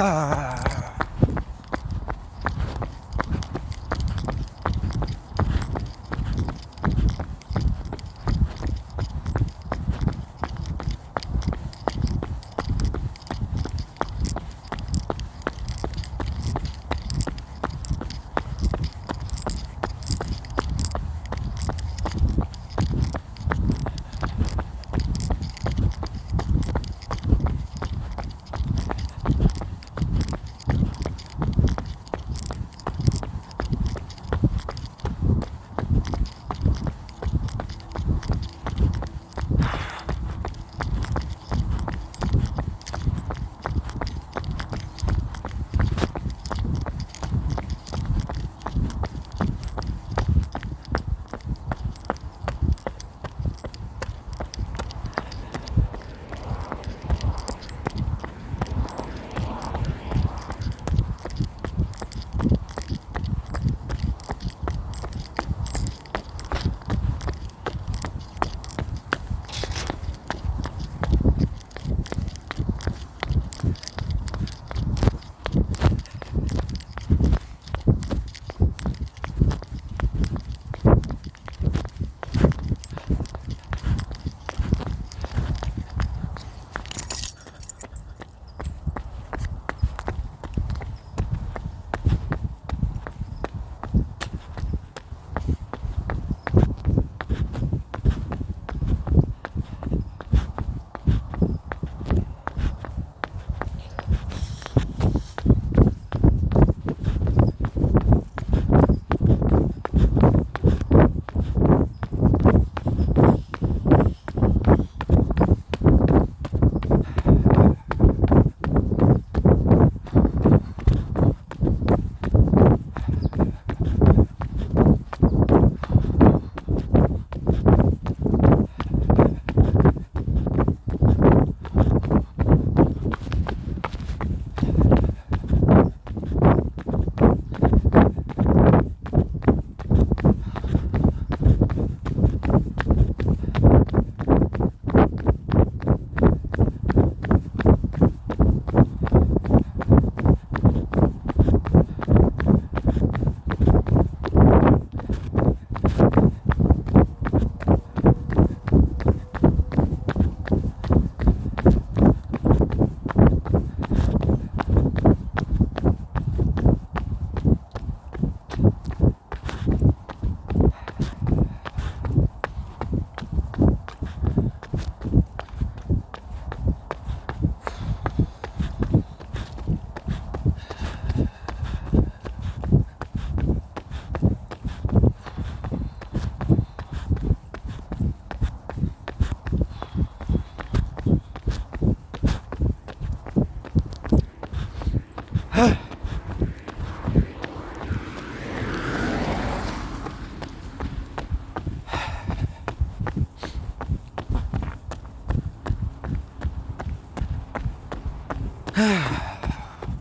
Ah.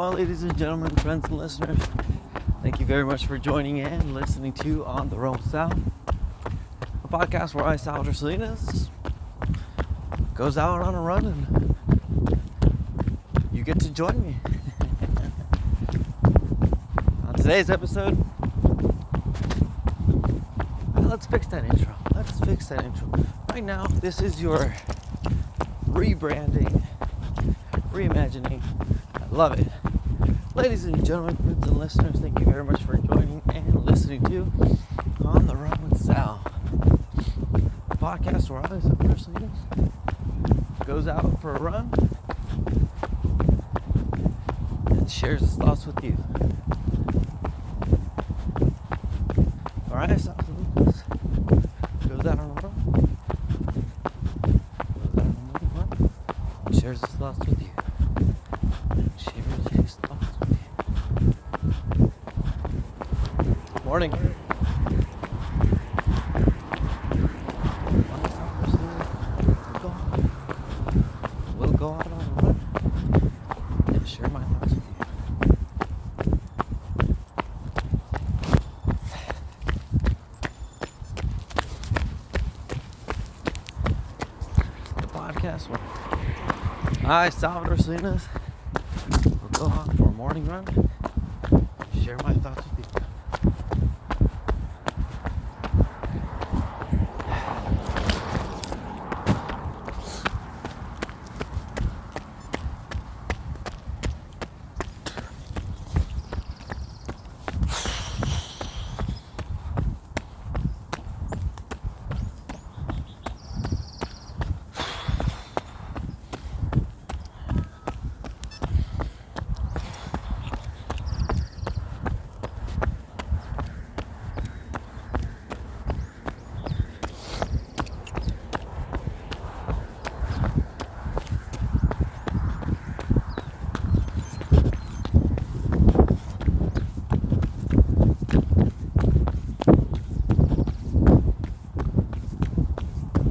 Well, ladies and gentlemen, friends and listeners, thank you very much for joining in and listening to On the Road South, a podcast where I, Salvador Salinas, goes out on a run and you get to join me. on today's episode, let's fix that intro. Let's fix that intro. Right now, this is your rebranding, reimagining. I love it. Ladies and gentlemen, friends and listeners, thank you very much for joining and listening to On the Run with Sal. A podcast where I, Salvador Salinas, goes out for a run and shares his thoughts with you. Sal Salinas goes out on a run. Goes out on a run. Shares his thoughts with you. Shares his thoughts with you. Morning. We'll go out on a run share my thoughts with you. The podcast where I, Salvador Salinas, will go out for a morning run, share my thoughts with you.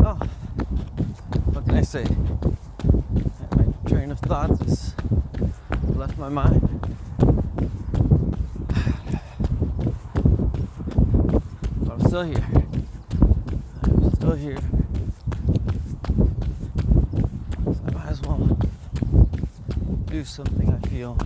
Oh, what can I say? My train of thoughts has left my mind. But I'm still here. I'm still here. So I might as well do something I feel.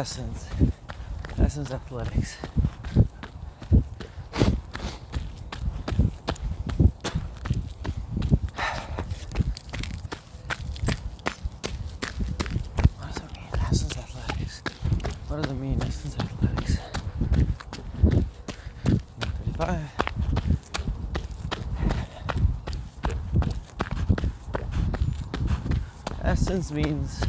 Essence. Essence Athletics. What does it mean? Essence Athletics. What does it mean? Essence Athletics. 135. Essence means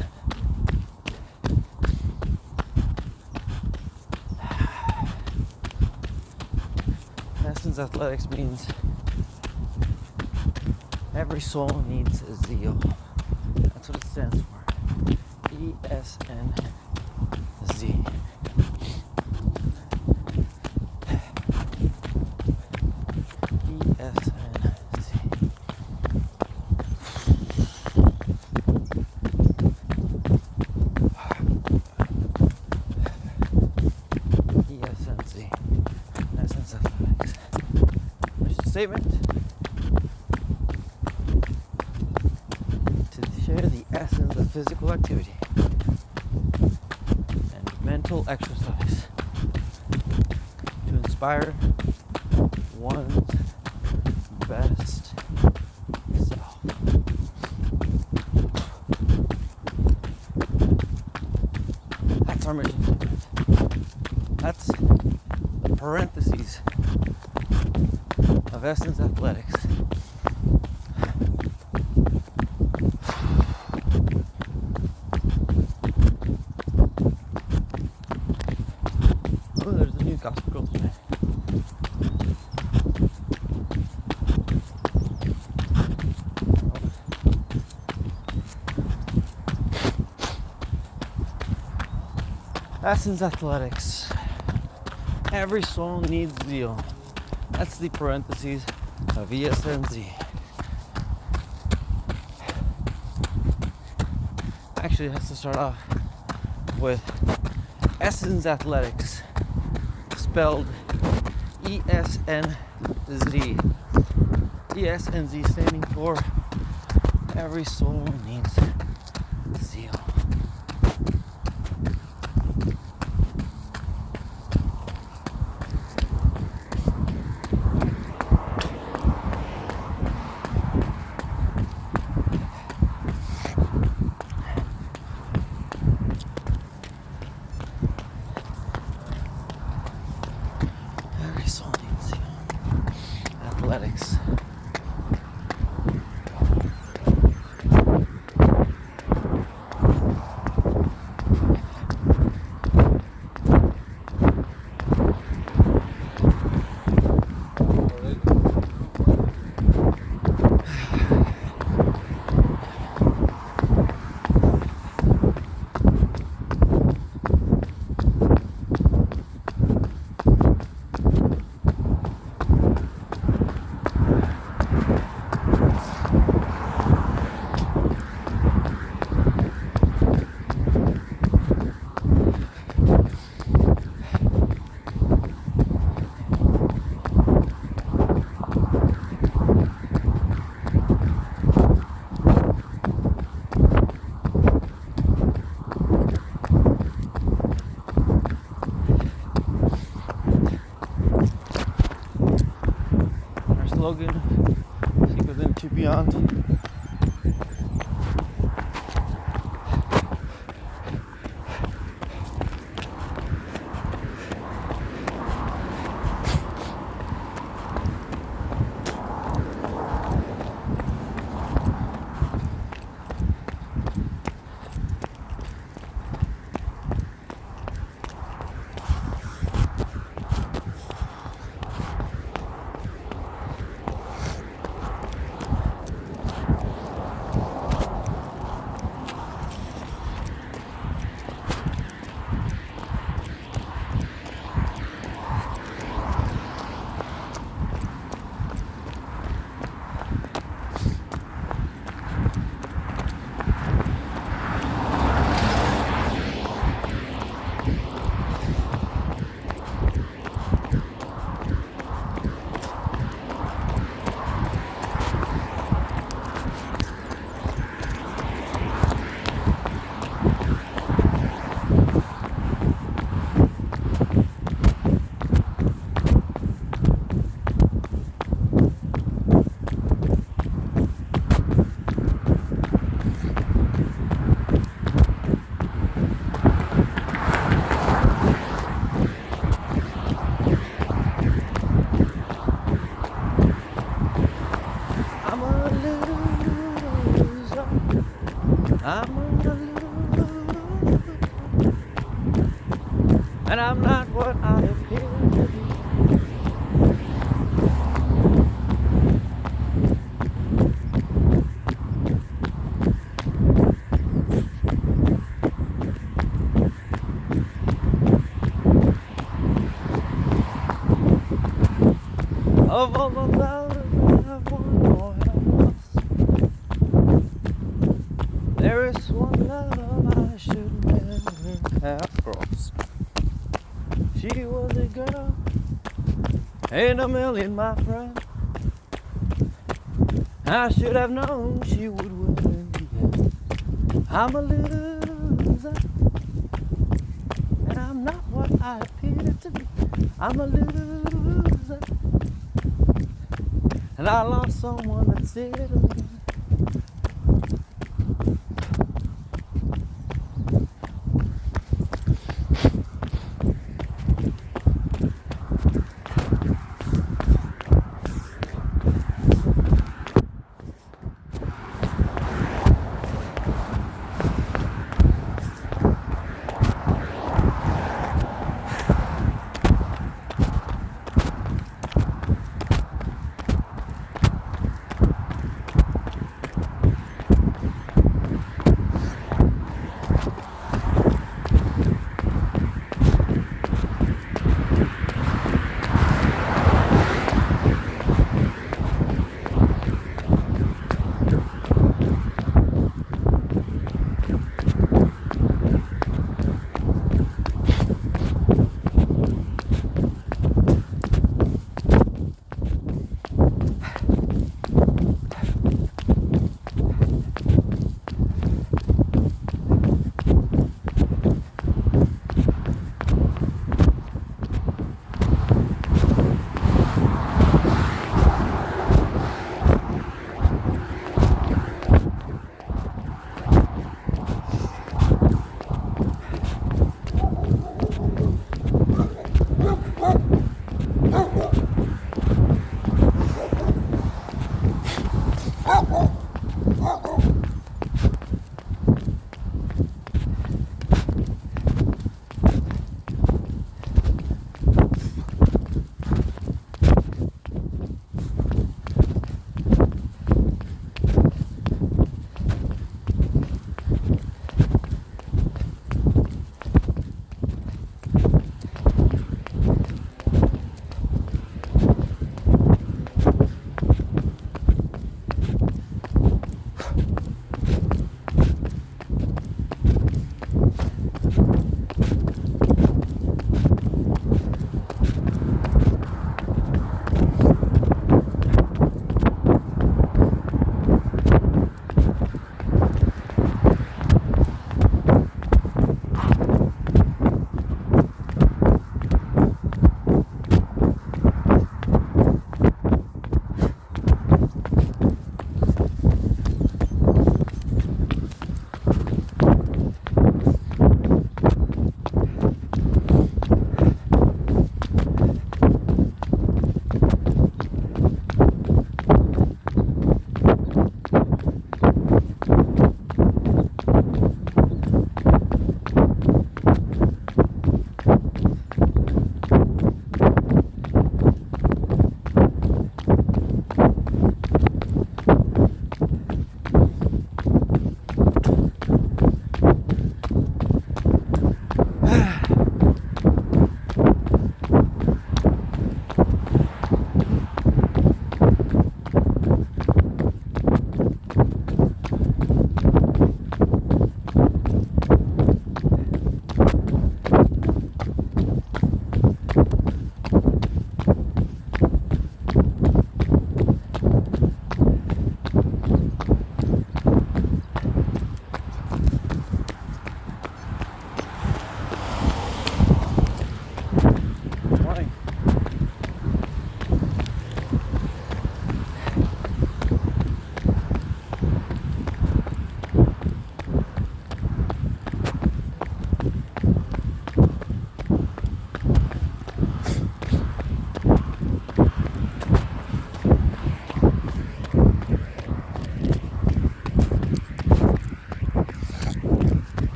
Essence Athletics means every soul needs a zeal. That's what it stands for. E S N Z. E S N Z. E S N Z. Essence Athletics. essence of physical activity and mental exercise to inspire one's best self. That's our mission. That's the parentheses of Essence Athletics. Oh, there's a new gospel girl today. Essence Athletics. Every soul needs zeal. Uh, that's the parentheses of ESNZ. Actually, it has to start off with Essence Athletics, spelled E S N Z. E S N Z standing for Every Soul Needs Zeal. There is one love I should never have crossed. She was a girl, ain't a million, my friend. I should have known she would win in the end. I'm a loser. And I'm not what I appear to be. I'm a loser. And I lost someone that's dear to me.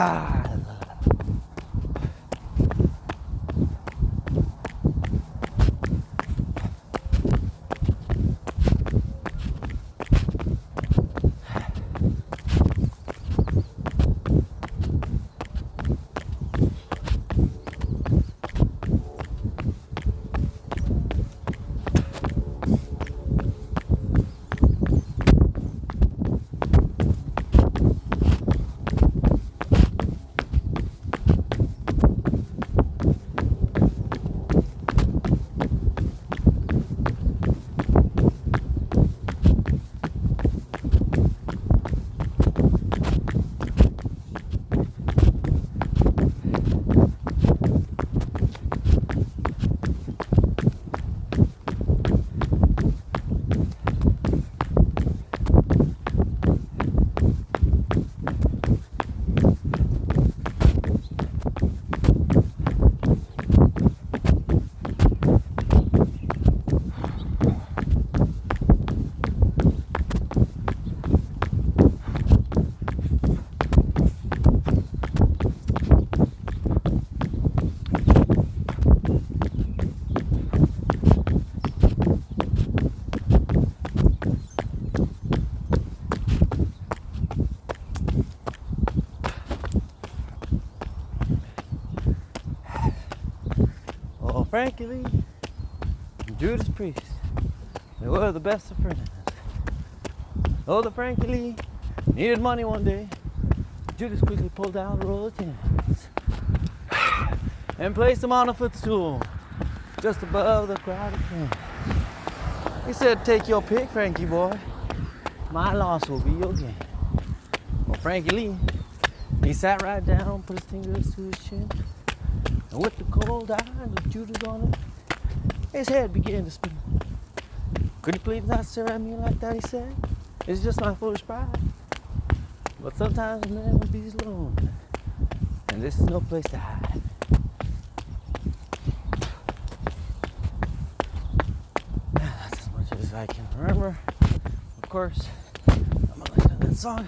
Ah. Oh, Frankie Lee and Judas Priest, they were the best of friends. Oh, the Frankie Lee needed money one day. Judas quickly pulled out a roll of tens and placed them on a footstool just above the crowded tent. He said, Take your pick, Frankie boy. My loss will be your gain. Well, Frankie Lee, he sat right down, put his fingers to his chin, and with the cold and the Judas on it, his head began to spin. Could you please not stare at me like that, he said. It's just my foolish pride. But sometimes a man will be alone, and this is no place to hide. That's as much as I can remember. Of course, I'm gonna listen to that song.